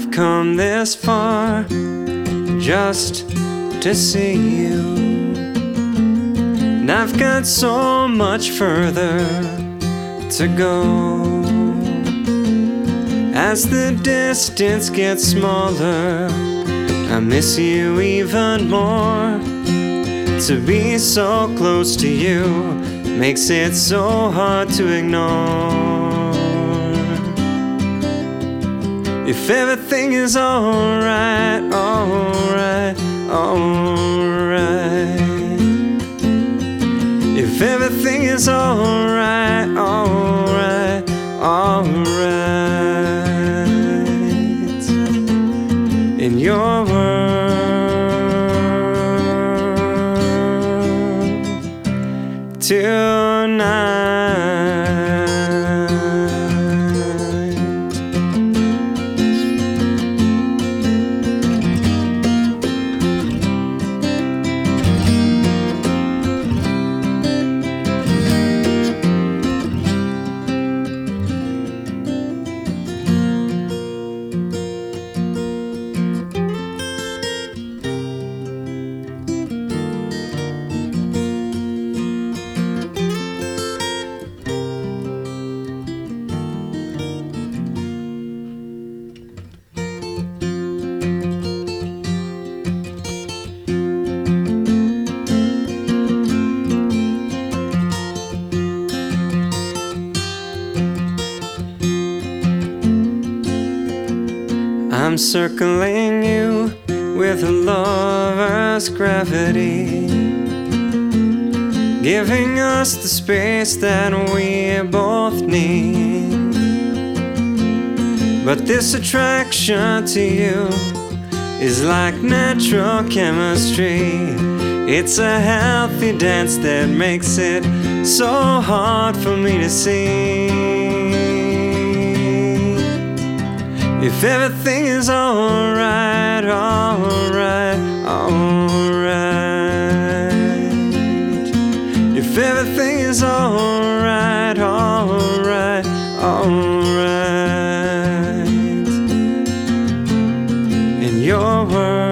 I've come this far just to see you. And I've got so much further to go. As the distance gets smaller, I miss you even more. To be so close to you makes it so hard to ignore. If everything is alright, alright, alright. If everything is alright, alright, alright. In your world tonight. I'm circling you with a lover's gravity, giving us the space that we both need. But this attraction to you is like natural chemistry. It's a healthy dance that makes it so hard for me to see. If everything is alright, alright, alright. If everything is alright, alright, alright. In your world,